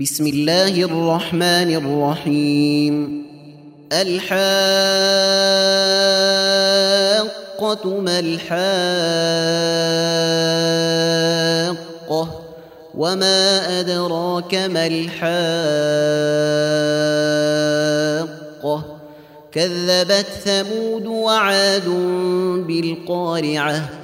بسم الله الرحمن الرحيم. الحاقة ما الحاقة وما أدراك ما الحاقة. كذبت ثمود وعاد بالقارعة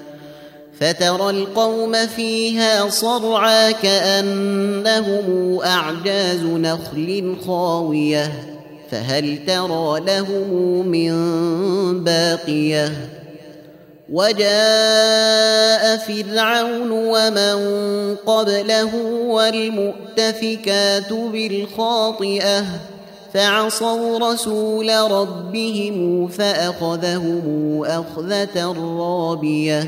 فترى القوم فيها صرعى كأنهم أعجاز نخل خاوية فهل ترى لهم من باقية؟ وجاء فرعون ومن قبله والمؤتفكات بالخاطئة فعصوا رسول ربهم فأخذهم أخذة رابية.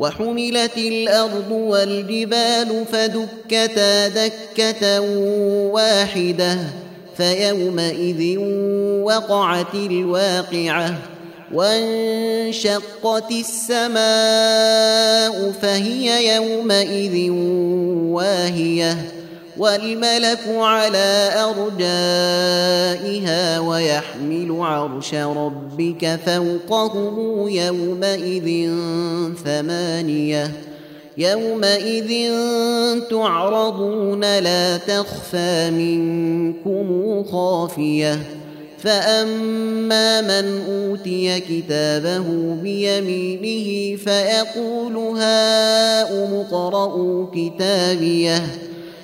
وحملت الأرض والجبال فدكتا دكة واحدة فيومئذ وقعت الواقعة وانشقت السماء فهي يومئذ واهية. والملك على أرجائها ويحمل عرش ربك فوقهم يومئذ ثمانية. يومئذ تعرضون لا تخفى منكم خافية. فأما من أوتي كتابه بيمينه فيقول هاؤم اقرءوا كتابيه.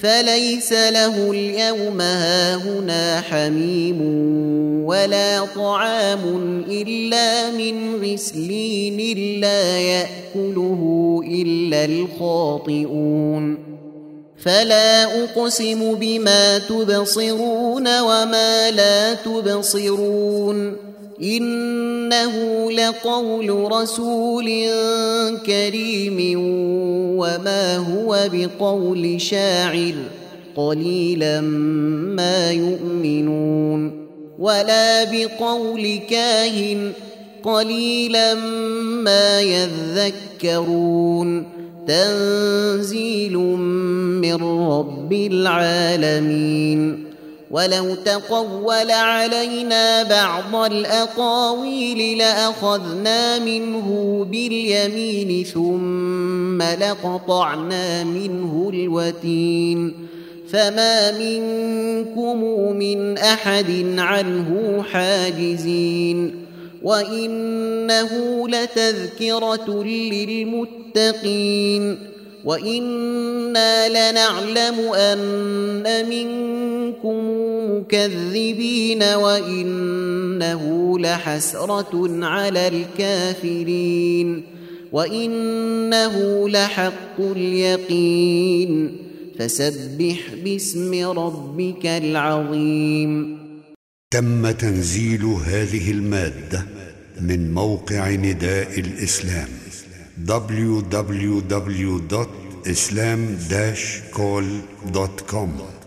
فليس له اليوم هاهنا حميم ولا طعام إلا من غسلين لا يأكله إلا الخاطئون. فلا أقسم بما تبصرون وما لا تبصرون. إنه لقول رسول كريم وما هو بقول شاعر قليلا ما يؤمنون ولا بقول كاهن قليلا ما يذكرون تنزيل من رب العالمين ولو تقول علينا بعض الأقاويل لأخذنا منه باليمين ثم لقطعنا منه الوتين فما منكم من أحد عنه حاجزين وإنه لتذكرة للمتقين وإنا لنعلم أن منكم مكذبين وإنه لحسرة على الكافرين وإنه لحق اليقين. فسبح باسم ربك العظيم. تم تنزيل هذه المادة من موقع نداء الإسلام www.islam-call.com